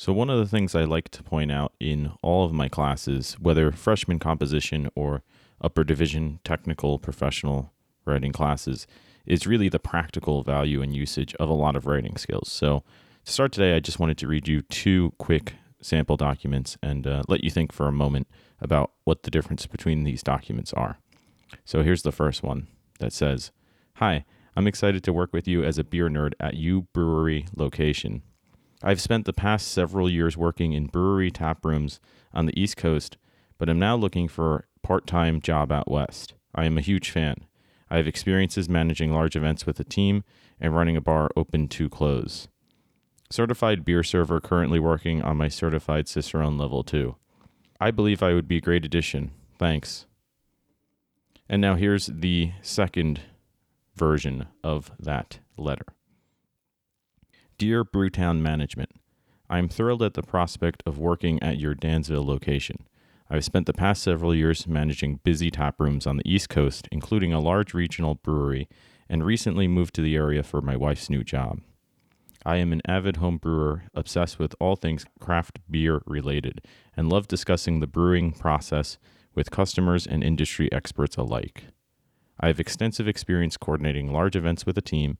So, one of the things I like to point out in all of my classes, whether freshman composition or upper division technical professional writing classes, is really the practical value and usage of a lot of writing skills. So, to start today, I just wanted to read you two quick sample documents and uh, let you think for a moment about what the difference between these documents are. So, here's the first one that says Hi, I'm excited to work with you as a beer nerd at U Brewery location. I've spent the past several years working in brewery tap rooms on the East Coast, but am now looking for a part time job out West. I am a huge fan. I have experiences managing large events with a team and running a bar open to close. Certified beer server currently working on my certified Cicerone level 2. I believe I would be a great addition. Thanks. And now here's the second version of that letter. Dear Brewtown Management, I am thrilled at the prospect of working at your Dansville location. I've spent the past several years managing busy tap rooms on the East Coast, including a large regional brewery, and recently moved to the area for my wife's new job. I am an avid home brewer, obsessed with all things craft beer related, and love discussing the brewing process with customers and industry experts alike. I have extensive experience coordinating large events with a team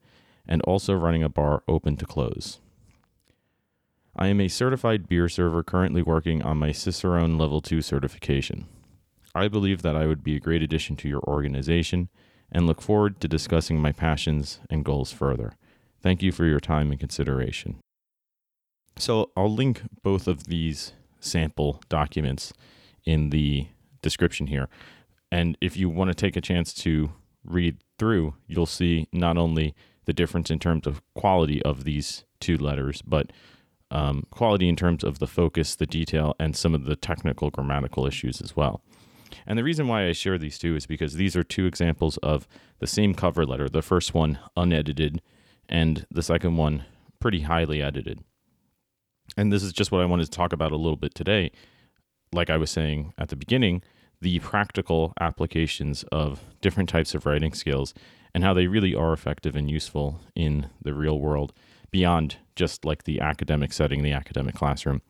and also running a bar open to close. I am a certified beer server currently working on my Cicerone Level 2 certification. I believe that I would be a great addition to your organization and look forward to discussing my passions and goals further. Thank you for your time and consideration. So, I'll link both of these sample documents in the description here. And if you want to take a chance to read through, you'll see not only the difference in terms of quality of these two letters, but um, quality in terms of the focus, the detail, and some of the technical grammatical issues as well. And the reason why I share these two is because these are two examples of the same cover letter. The first one unedited, and the second one pretty highly edited. And this is just what I wanted to talk about a little bit today. Like I was saying at the beginning, the practical applications of different types of writing skills and how they really are effective and useful in the real world beyond just like the academic setting, the academic classroom.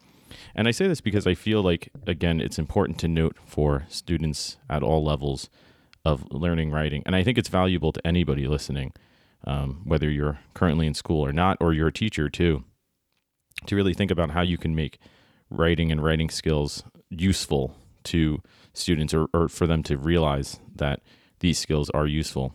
And I say this because I feel like, again, it's important to note for students at all levels of learning writing. And I think it's valuable to anybody listening, um, whether you're currently in school or not, or you're a teacher too, to really think about how you can make writing and writing skills useful to students or, or for them to realize that these skills are useful.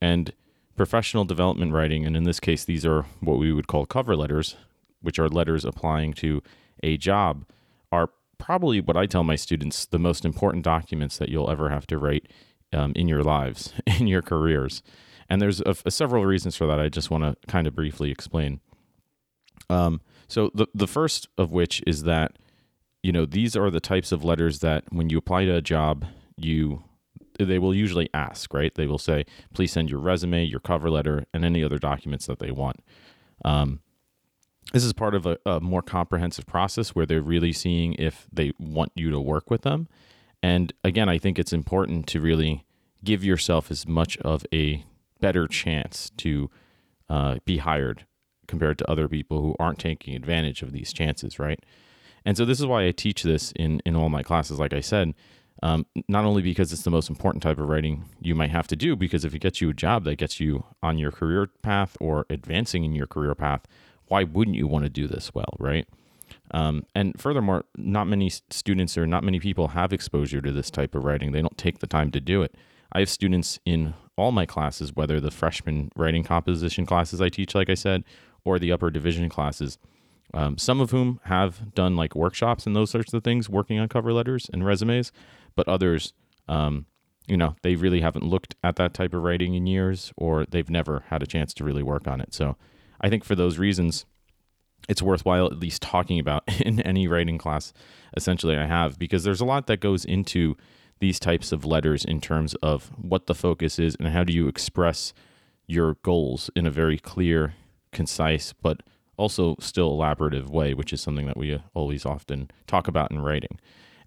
And professional development writing, and in this case, these are what we would call cover letters, which are letters applying to a job, are probably what I tell my students the most important documents that you'll ever have to write um, in your lives, in your careers. And there's a, a several reasons for that. I just want to kind of briefly explain. Um, so the the first of which is that you know these are the types of letters that when you apply to a job, you they will usually ask, right? They will say, please send your resume, your cover letter, and any other documents that they want. Um, this is part of a, a, more comprehensive process where they're really seeing if they want you to work with them. And again, I think it's important to really give yourself as much of a better chance to uh, be hired compared to other people who aren't taking advantage of these chances, right? And so this is why I teach this in in all my classes. Like I said, um, not only because it's the most important type of writing you might have to do, because if it gets you a job that gets you on your career path or advancing in your career path, why wouldn't you want to do this well, right? Um, and furthermore, not many students or not many people have exposure to this type of writing. They don't take the time to do it. I have students in all my classes, whether the freshman writing composition classes I teach, like I said, or the upper division classes, um, some of whom have done like workshops and those sorts of things, working on cover letters and resumes, but others, um, you know, they really haven't looked at that type of writing in years, or they've never had a chance to really work on it. So, I think for those reasons, it's worthwhile at least talking about in any writing class. Essentially, I have because there's a lot that goes into these types of letters in terms of what the focus is and how do you express your goals in a very clear, concise, but also still elaborative way, which is something that we always often talk about in writing.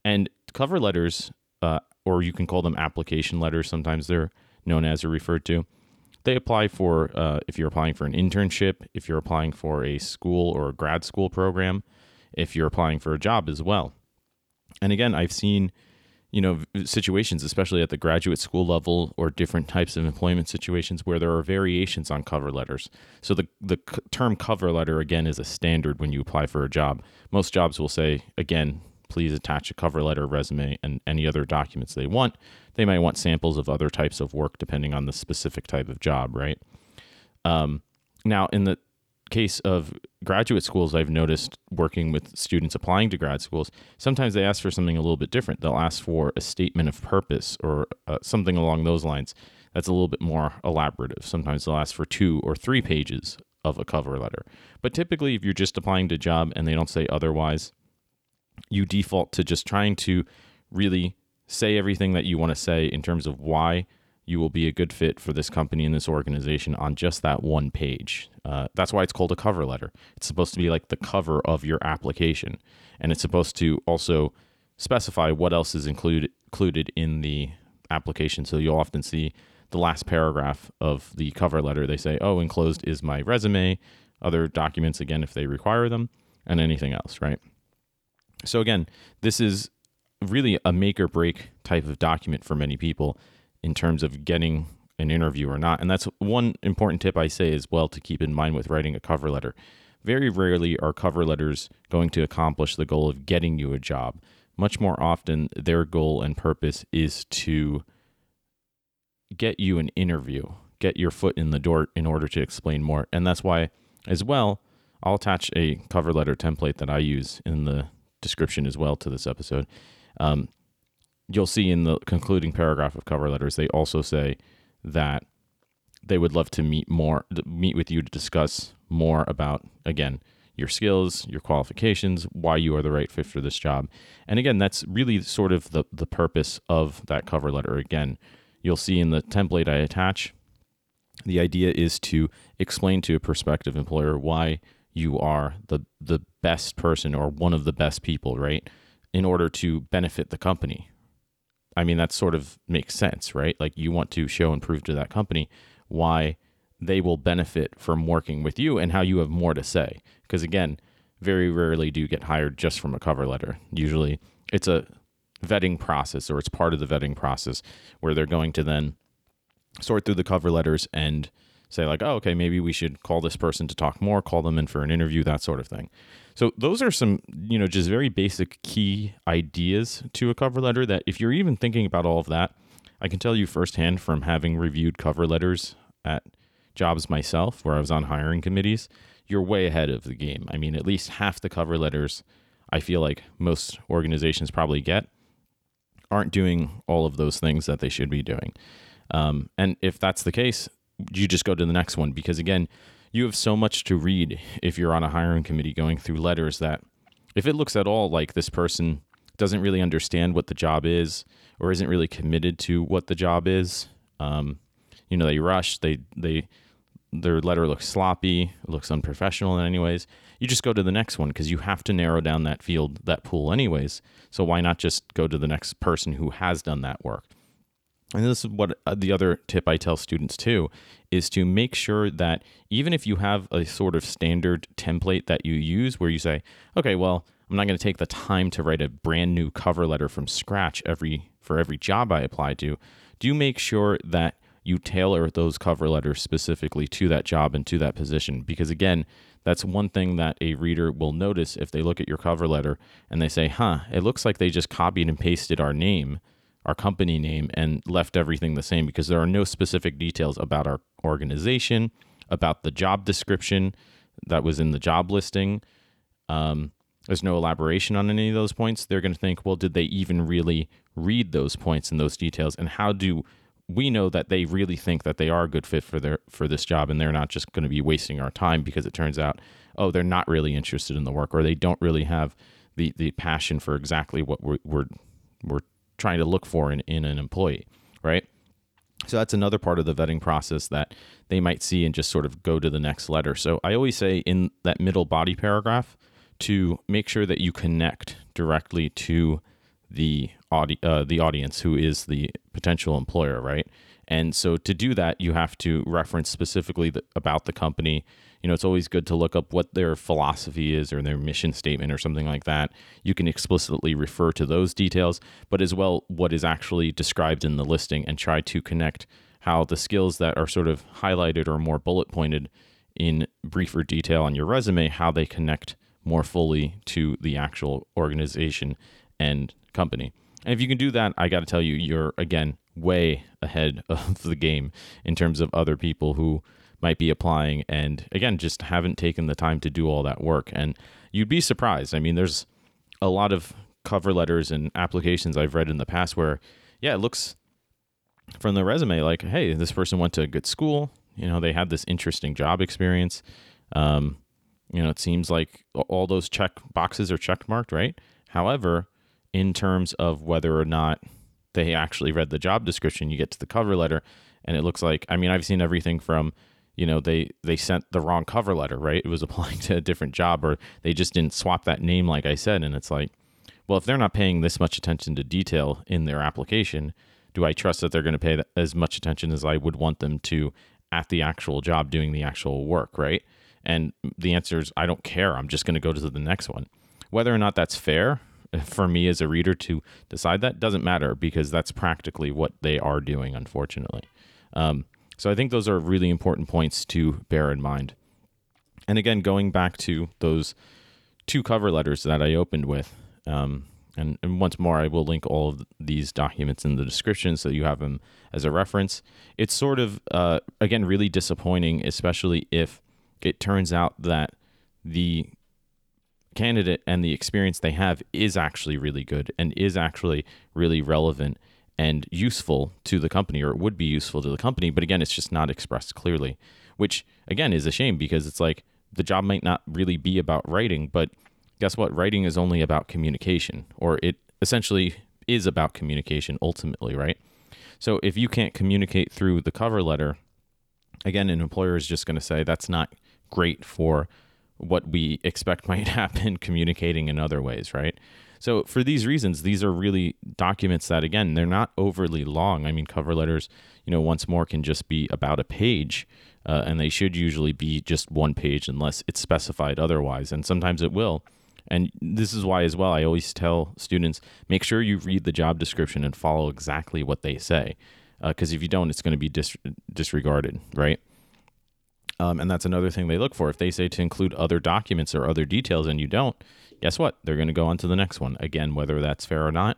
And cover letters, uh, or you can call them application letters, sometimes they're known as or referred to. They apply for uh, if you're applying for an internship, if you're applying for a school or a grad school program. if you're applying for a job as well. And again, I've seen you know situations especially at the graduate school level or different types of employment situations where there are variations on cover letters. So the the term cover letter again is a standard when you apply for a job. Most jobs will say again please attach a cover letter resume and any other documents they want. They might want samples of other types of work depending on the specific type of job right? Um, now in the case of graduate schools, I've noticed working with students applying to grad schools, sometimes they ask for something a little bit different. They'll ask for a statement of purpose or uh, something along those lines that's a little bit more elaborative. Sometimes they'll ask for two or three pages of a cover letter. But typically, if you're just applying to a job and they don't say otherwise, you default to just trying to really say everything that you want to say in terms of why you will be a good fit for this company and this organization on just that one page. Uh, that's why it's called a cover letter. It's supposed to be like the cover of your application, and it's supposed to also specify what else is included included in the application. So you'll often see the last paragraph of the cover letter. They say, "Oh, enclosed is my resume, other documents again if they require them, and anything else." Right. So again, this is really a make or break type of document for many people in terms of getting an interview or not. And that's one important tip I say as well to keep in mind with writing a cover letter. Very rarely are cover letters going to accomplish the goal of getting you a job. Much more often, their goal and purpose is to get you an interview, get your foot in the door in order to explain more. And that's why, as well, I'll attach a cover letter template that I use in the description as well to this episode. Um, you'll see in the concluding paragraph of cover letters, they also say that they would love to meet more, meet with you to discuss more about, again, your skills, your qualifications, why you are the right fit for this job. And again, that's really sort of the, the purpose of that cover letter. Again, you'll see in the template I attach, the idea is to explain to a prospective employer why you are the the best person or one of the best people, right? In order to benefit the company, I mean, that sort of makes sense, right? Like you want to show and prove to that company why they will benefit from working with you and how you have more to say. Because again, very rarely do you get hired just from a cover letter. Usually it's a vetting process or it's part of the vetting process where they're going to then sort through the cover letters and say like, oh, okay, maybe we should call this person to talk more, call them in for an interview, that sort of thing. So those are some, you know, just very basic key ideas to a cover letter that if you're even thinking about all of that, I can tell you firsthand from having reviewed cover letters at jobs myself where I was on hiring committees, you're way ahead of the game. I mean, at least half the cover letters I feel like most organizations probably get aren't doing all of those things that they should be doing. Um, and if that's the case, you just go to the next one because again, you have so much to read if you're on a hiring committee going through letters that if it looks at all like this person doesn't really understand what the job is or isn't really committed to what the job is, um, you know, they rush, they they their letter looks sloppy, looks unprofessional in any ways. You just go to the next one because you have to narrow down that field, that pool, anyways. So why not just go to the next person who has done that work? And this is what uh, the other tip I tell students too is to make sure that even if you have a sort of standard template that you use where you say, okay, well, I'm not going to take the time to write a brand new cover letter from scratch every for every job I apply to, do make sure that you tailor those cover letters specifically to that job and to that position because again, that's one thing that a reader will notice if they look at your cover letter and they say, "Huh, it looks like they just copied and pasted our name." Our company name and left everything the same because there are no specific details about our organization, about the job description that was in the job listing. Um, there's no elaboration on any of those points. They're going to think, well, did they even really read those points and those details? And how do we know that they really think that they are a good fit for their for this job and they're not just going to be wasting our time because it turns out, oh, they're not really interested in the work or they don't really have the the passion for exactly what we're we're, we're trying to look for in, in an employee, right? So that's another part of the vetting process that they might see and just sort of go to the next letter. So I always say in that middle body paragraph to make sure that you connect directly to the audi- uh, the audience who is the potential employer, right? And so to do that, you have to reference specifically the, about the company. You know, it's always good to look up what their philosophy is or their mission statement or something like that. You can explicitly refer to those details, but as well what is actually described in the listing and try to connect how the skills that are sort of highlighted or more bullet pointed in briefer detail on your resume, how they connect more fully to the actual organization and company. And if you can do that, I got to tell you, you're again way ahead of the game in terms of other people who might be applying and again just haven't taken the time to do all that work. And you'd be surprised. I mean, there's a lot of cover letters and applications I've read in the past where, yeah, it looks from the resume like, hey, this person went to a good school. You know, they had this interesting job experience. Um, you know, it seems like all those check boxes are check marked, right? However, in terms of whether or not they actually read the job description, you get to the cover letter, and it looks like I mean, I've seen everything from you know they they sent the wrong cover letter right it was applying to a different job or they just didn't swap that name like i said and it's like well if they're not paying this much attention to detail in their application do i trust that they're going to pay as much attention as i would want them to at the actual job doing the actual work right and the answer is I don't care. I'm just going to go to the next one. Whether or not that's fair for me as a reader to decide that doesn't matter because that's practically what they are doing, unfortunately. Um, so I think those are really important points to bear in mind. And again, going back to those two cover letters that I opened with, um, and, and, once more, I will link all of these documents in the description so you have them as a reference. It's sort of, uh, again, really disappointing, especially if it turns out that the candidate and the experience they have is actually really good and is actually really relevant and useful to the company or it would be useful to the company but again it's just not expressed clearly which again is a shame because it's like the job might not really be about writing but guess what? Writing is only about communication or it essentially is about communication ultimately right? So if you can't communicate through the cover letter again an employer is just going to say that's not great for what we expect might happen communicating in other ways, right? So for these reasons, these are really documents that again, they're not overly long. I mean, cover letters, you know, once more can just be about a page, uh, and they should usually be just one page unless it's specified otherwise, and sometimes it will. And this is why, as well, I always tell students make sure you read the job description and follow exactly what they say, because uh, if you don't, it's going to be dis- disregarded, right? Um, and that's another thing they look for. If they say to include other documents or other details and you don't, guess what? They're going to go on to the next one. Again, whether that's fair or not,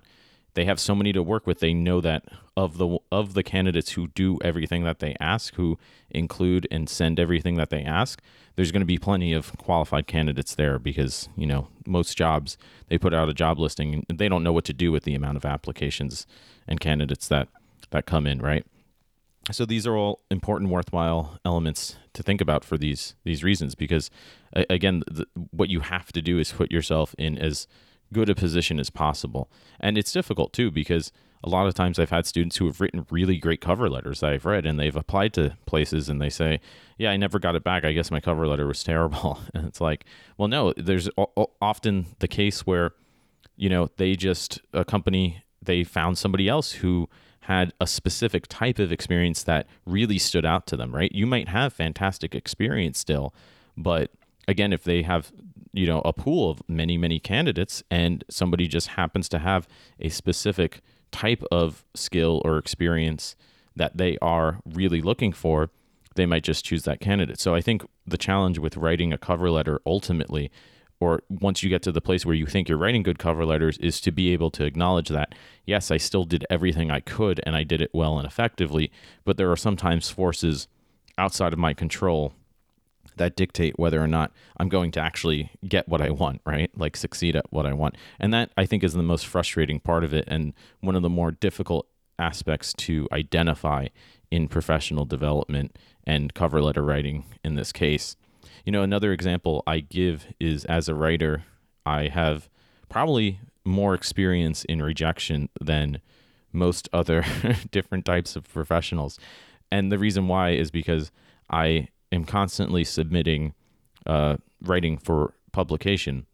they have so many to work with. They know that of the of the candidates who do everything that they ask, who include and send everything that they ask, there's going to be plenty of qualified candidates there because, you know, most jobs they put out a job listing and they don't know what to do with the amount of applications and candidates that that come in, right? So these are all important worthwhile elements to think about for these these reasons because again the, what you have to do is put yourself in as good a position as possible and it's difficult too because a lot of times I've had students who have written really great cover letters that I've read and they've applied to places and they say, "Yeah, I never got it back. I guess my cover letter was terrible." And it's like, "Well, no, there's often the case where you know, they just a company they found somebody else who had a specific type of experience that really stood out to them, right? You might have fantastic experience still, but again, if they have, you know, a pool of many, many candidates and somebody just happens to have a specific type of skill or experience that they are really looking for, they might just choose that candidate. So I think the challenge with writing a cover letter ultimately or once you get to the place where you think you're writing good cover letters is to be able to acknowledge that yes i still did everything i could and i did it well and effectively but there are sometimes forces outside of my control that dictate whether or not i'm going to actually get what i want right? Like succeed at what i want. And that i think is the most frustrating part of it and one of the more difficult aspects to identify in professional development and cover letter writing in this case you know, another example I give is as a writer, I have probably more experience in rejection than most other different types of professionals. And the reason why is because I am constantly submitting uh, writing for publication.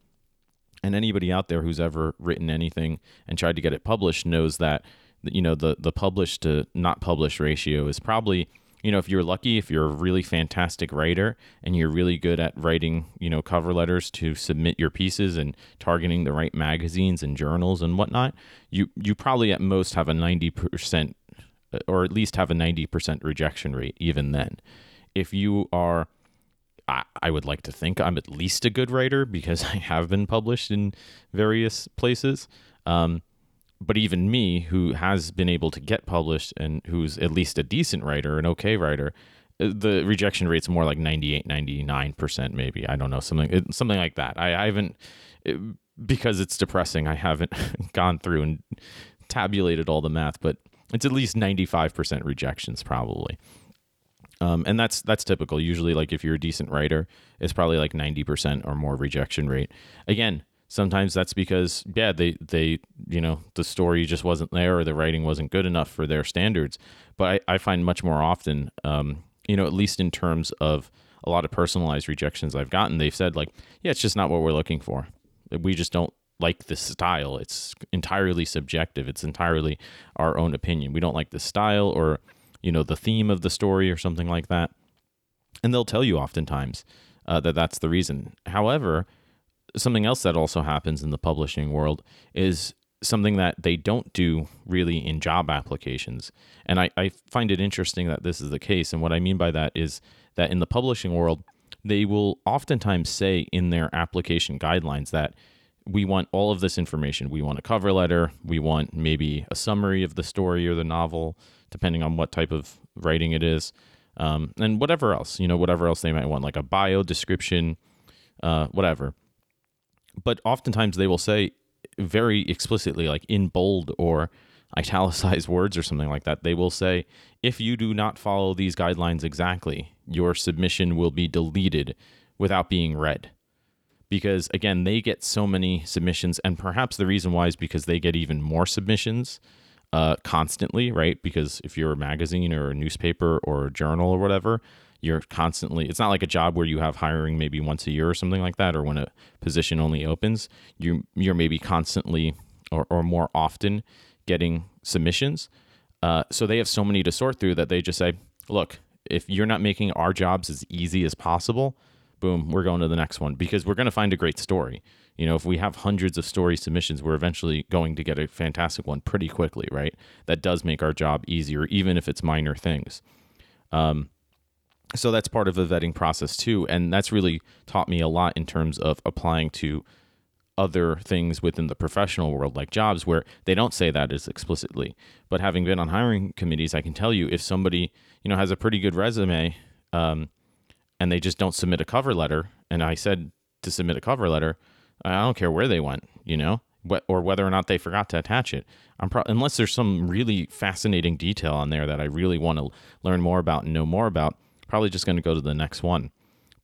And anybody out there who's ever written anything and tried to get it published knows that you know the the published to not published ratio is probably you know if you're lucky if you're a really fantastic writer and you're really good at writing you know cover letters to submit your pieces and targeting the right magazines and journals and whatnot you you probably at most have a 90% or at least have a 90% rejection rate even then if you are I, I would like to think I'm at least a good writer because I have been published in various places. Um, but even me, who has been able to get published and who's at least a decent writer, an okay writer, uh, the rejection rate's more like 98, 99% maybe. I don't know, something something like that. I, I haven't, it, because it's depressing, I haven't gone through and tabulated all the math, but it's at least 95% rejections probably. Um, and that's that's typical. Usually, like if you're a decent writer, it's probably like ninety percent or more rejection rate. Again, sometimes that's because yeah, they they you know the story just wasn't there or the writing wasn't good enough for their standards. But I, I find much more often, um, you know, at least in terms of a lot of personalized rejections I've gotten, they've said like, yeah, it's just not what we're looking for. We just don't like this style. It's entirely subjective. It's entirely our own opinion. We don't like the style or you know the theme of the story or something like that and they'll tell you oftentimes uh, that that's the reason however something else that also happens in the publishing world is something that they don't do really in job applications and I, I find it interesting that this is the case and what i mean by that is that in the publishing world they will oftentimes say in their application guidelines that we want all of this information. We want a cover letter. We want maybe a summary of the story or the novel depending on what type of writing it is, um, and whatever else, you know, whatever else they might want, like a bio description, uh, whatever. But oftentimes they will say very explicitly, like in bold or italicized words or something like that, they will say, if you do not follow these guidelines exactly, your submission will be deleted without being read. Because again, they get so many submissions, and perhaps the reason why is because they get even more submissions uh, constantly, right? Because if you're a magazine or a newspaper or a journal or whatever, you're constantly, it's not like a job where you have hiring maybe once a year or something like that, or when a position only opens, you, you're maybe constantly or, or more often getting submissions. Uh, so they have so many to sort through that they just say, look, if you're not making our jobs as easy as possible, boom, we're going to the next one because we're going to find a great story you know, if we have hundreds of story submissions, we're eventually going to get a fantastic one pretty quickly, right? That does make our job easier, even if it's minor things. Um, so that's part of the vetting process too, and that's really taught me a lot in terms of applying to other things within the professional world, like jobs, where they don't say that as explicitly. But having been on hiring committees, I can tell you if somebody you know has a pretty good resume, um, and they just don't submit a cover letter, and I said to submit a cover letter, I don't care where they went, you know, or whether or not they forgot to attach it. I'm pro- unless there's some really fascinating detail on there that I really want to learn more about and know more about. Probably just going to go to the next one.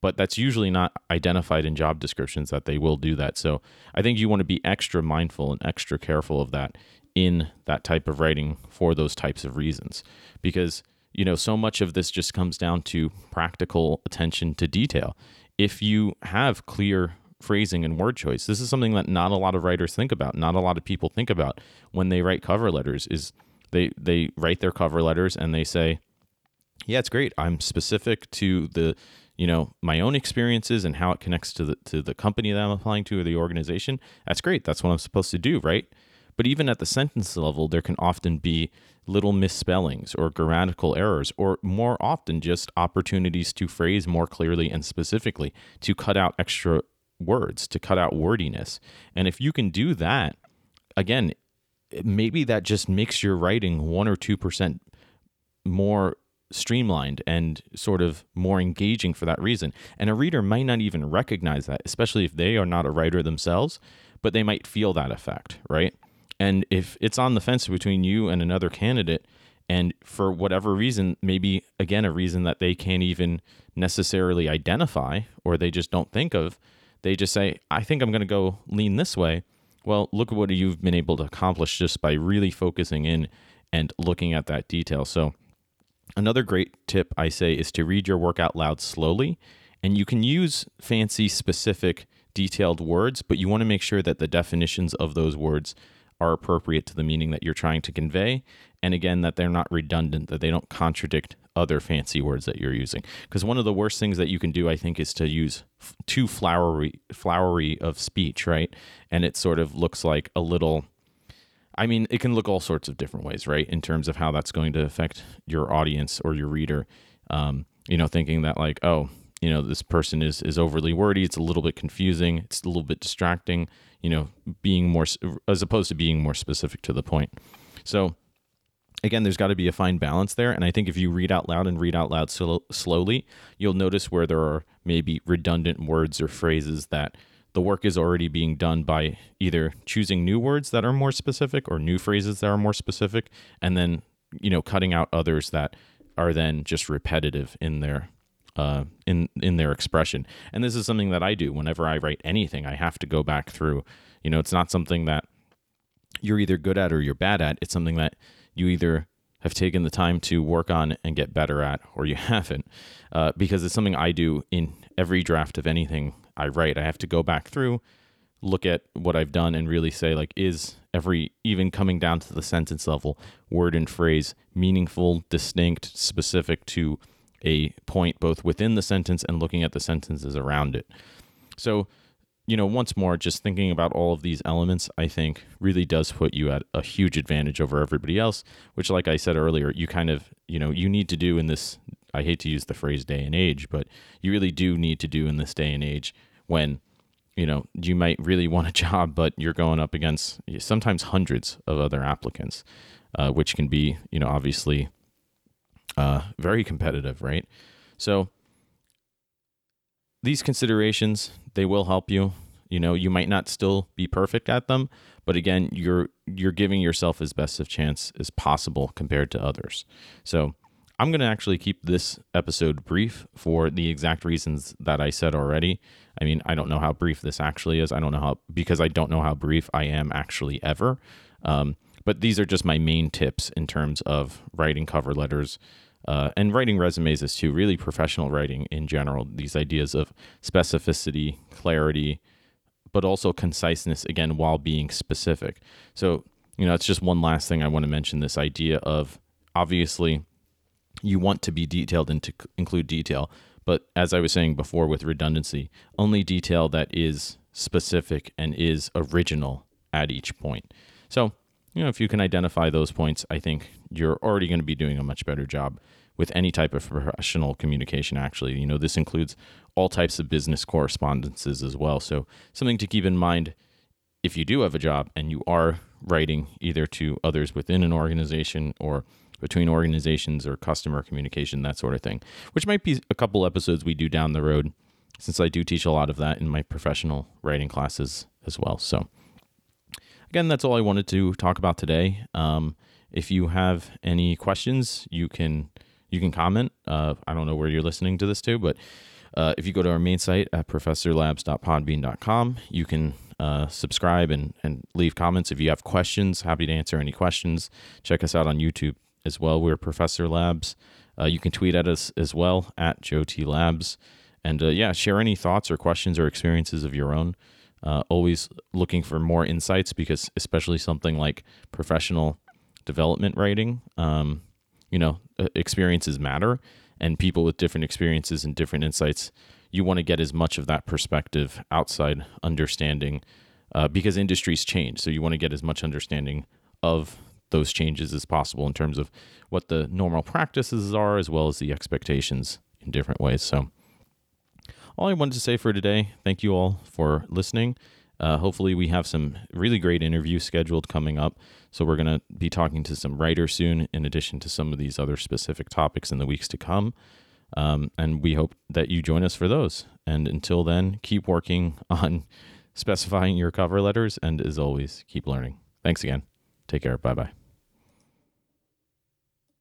But that's usually not identified in job descriptions that they will do that. So I think you want to be extra mindful and extra careful of that in that type of writing for those types of reasons. Because, you know, so much of this just comes down to practical attention to detail. If you have clear phrasing and word choice. This is something that not a lot of writers think about. Not a lot of people think about when they write cover letters. Is they they write their cover letters and they say, "Yeah, it's great. I'm specific to the." you know my own experiences and how it connects to the to the company that I'm applying to or the organization that's great that's what I'm supposed to do right but even at the sentence level there can often be little misspellings or grammatical errors or more often just opportunities to phrase more clearly and specifically to cut out extra words, to cut out wordiness. And if you can do that, again, maybe that just makes your writing one or 2% more streamlined and sort of more engaging for that reason. And a reader might not even recognize that, especially if they are not a writer themselves, but they might feel that effect, right? And if it's on the fence between you and another candidate, and for whatever reason, maybe again, a reason that they can't even necessarily identify or they just don't think of, they just say, I think I'm going to go lean this way. Well, look at what you've been able to accomplish just by really focusing in and looking at that detail. So, another great tip I say is to read your work out loud slowly. And you can use fancy specific detailed words, but you want to make sure that the definitions of those words are appropriate to the meaning that you're trying to convey. And again, that they're not redundant, that they don't contradict other fancy words that you're using. Because one of the worst things that you can do, I think, is to use f- too flowery, flowery of speech, right? And it sort of looks like a little. I mean, it can look all sorts of different ways, right? In terms of how that's going to affect your audience or your reader. Um, you know, thinking that like, oh, you know, this person is is overly wordy. It's a little bit confusing. It's a little bit distracting. You know, being more as opposed to being more specific to the point. So again, there's got to be a fine balance there. And I think if you read out loud and read out loud sl- slowly, you'll notice where there are maybe redundant words or phrases that the work is already being done by either choosing new words that are more specific or new phrases that are more specific, and then you know cutting out others that are then just repetitive in their uh, in in their expression. And this is something that I do whenever I write anything. I have to go back through. You know, it's not something that you're either good at or you're bad at. It's something that you either have taken the time to work on and get better at, or you haven't. Uh, because it's something I do in every draft of anything I write. I have to go back through, look at what I've done, and really say, like, is every, even coming down to the sentence level, word and phrase meaningful, distinct, specific to a point both within the sentence and looking at the sentences around it. So, you know, once more, just thinking about all of these elements, I think really does put you at a huge advantage over everybody else, which, like I said earlier, you kind of, you know, you need to do in this. I hate to use the phrase day and age, but you really do need to do in this day and age when, you know, you might really want a job, but you're going up against sometimes hundreds of other applicants, uh, which can be, you know, obviously uh, very competitive, right? So, these considerations they will help you you know you might not still be perfect at them but again you're you're giving yourself as best of chance as possible compared to others so i'm going to actually keep this episode brief for the exact reasons that i said already. I mean i don't know how brief this actually is. I don't know how because i don't know how brief i am actually ever. Um, but these are just my main tips in terms of writing cover letters uh, and writing resumes is too really professional writing in general. These ideas of specificity clarity but also conciseness again while being specific. So you know it's just one last thing i want to mention this idea of obviously you want to be detailed and to include detail but as i was saying before with redundancy only detail that is specific and is original at each point so you know, if you can identify those points, I think you're already going to be doing a much better job with any type of professional communication, actually. You know, this includes all types of business correspondences as well. So, something to keep in mind if you do have a job and you are writing either to others within an organization or between organizations or customer communication, that sort of thing, which might be a couple episodes we do down the road, since I do teach a lot of that in my professional writing classes as well. So, again, that's all I wanted to talk about today. Um, if you have any questions, you can you can comment. Uh, I don't know where you're listening to this to, but uh, if you go to our main site at professorlabs.podbean.com, you can uh, subscribe and, and leave comments. If you have questions, happy to answer any questions. Check us out on YouTube as well. We're Professor Labs. Uh, you can tweet at us as well at Joe T Labs. And uh, yeah, share any thoughts or questions or experiences of your own. Uh, always looking for more insights because, especially something like professional development writing, um, you know, uh, experiences matter, and people with different experiences and different insights, you want to get as much of that perspective outside understanding uh, because industries change. So you want to get as much understanding of those changes as possible in terms of what the normal practices are as well as the expectations in different ways. So all I wanted to say for today, thank you all for listening. Uh, hopefully, we have some really great interviews scheduled coming up. So, we're going to be talking to some writers soon, in addition to some of these other specific topics in the weeks to come. Um, and we hope that you join us for those. And until then, keep working on specifying your cover letters. And as always, keep learning. Thanks again. Take care. Bye bye.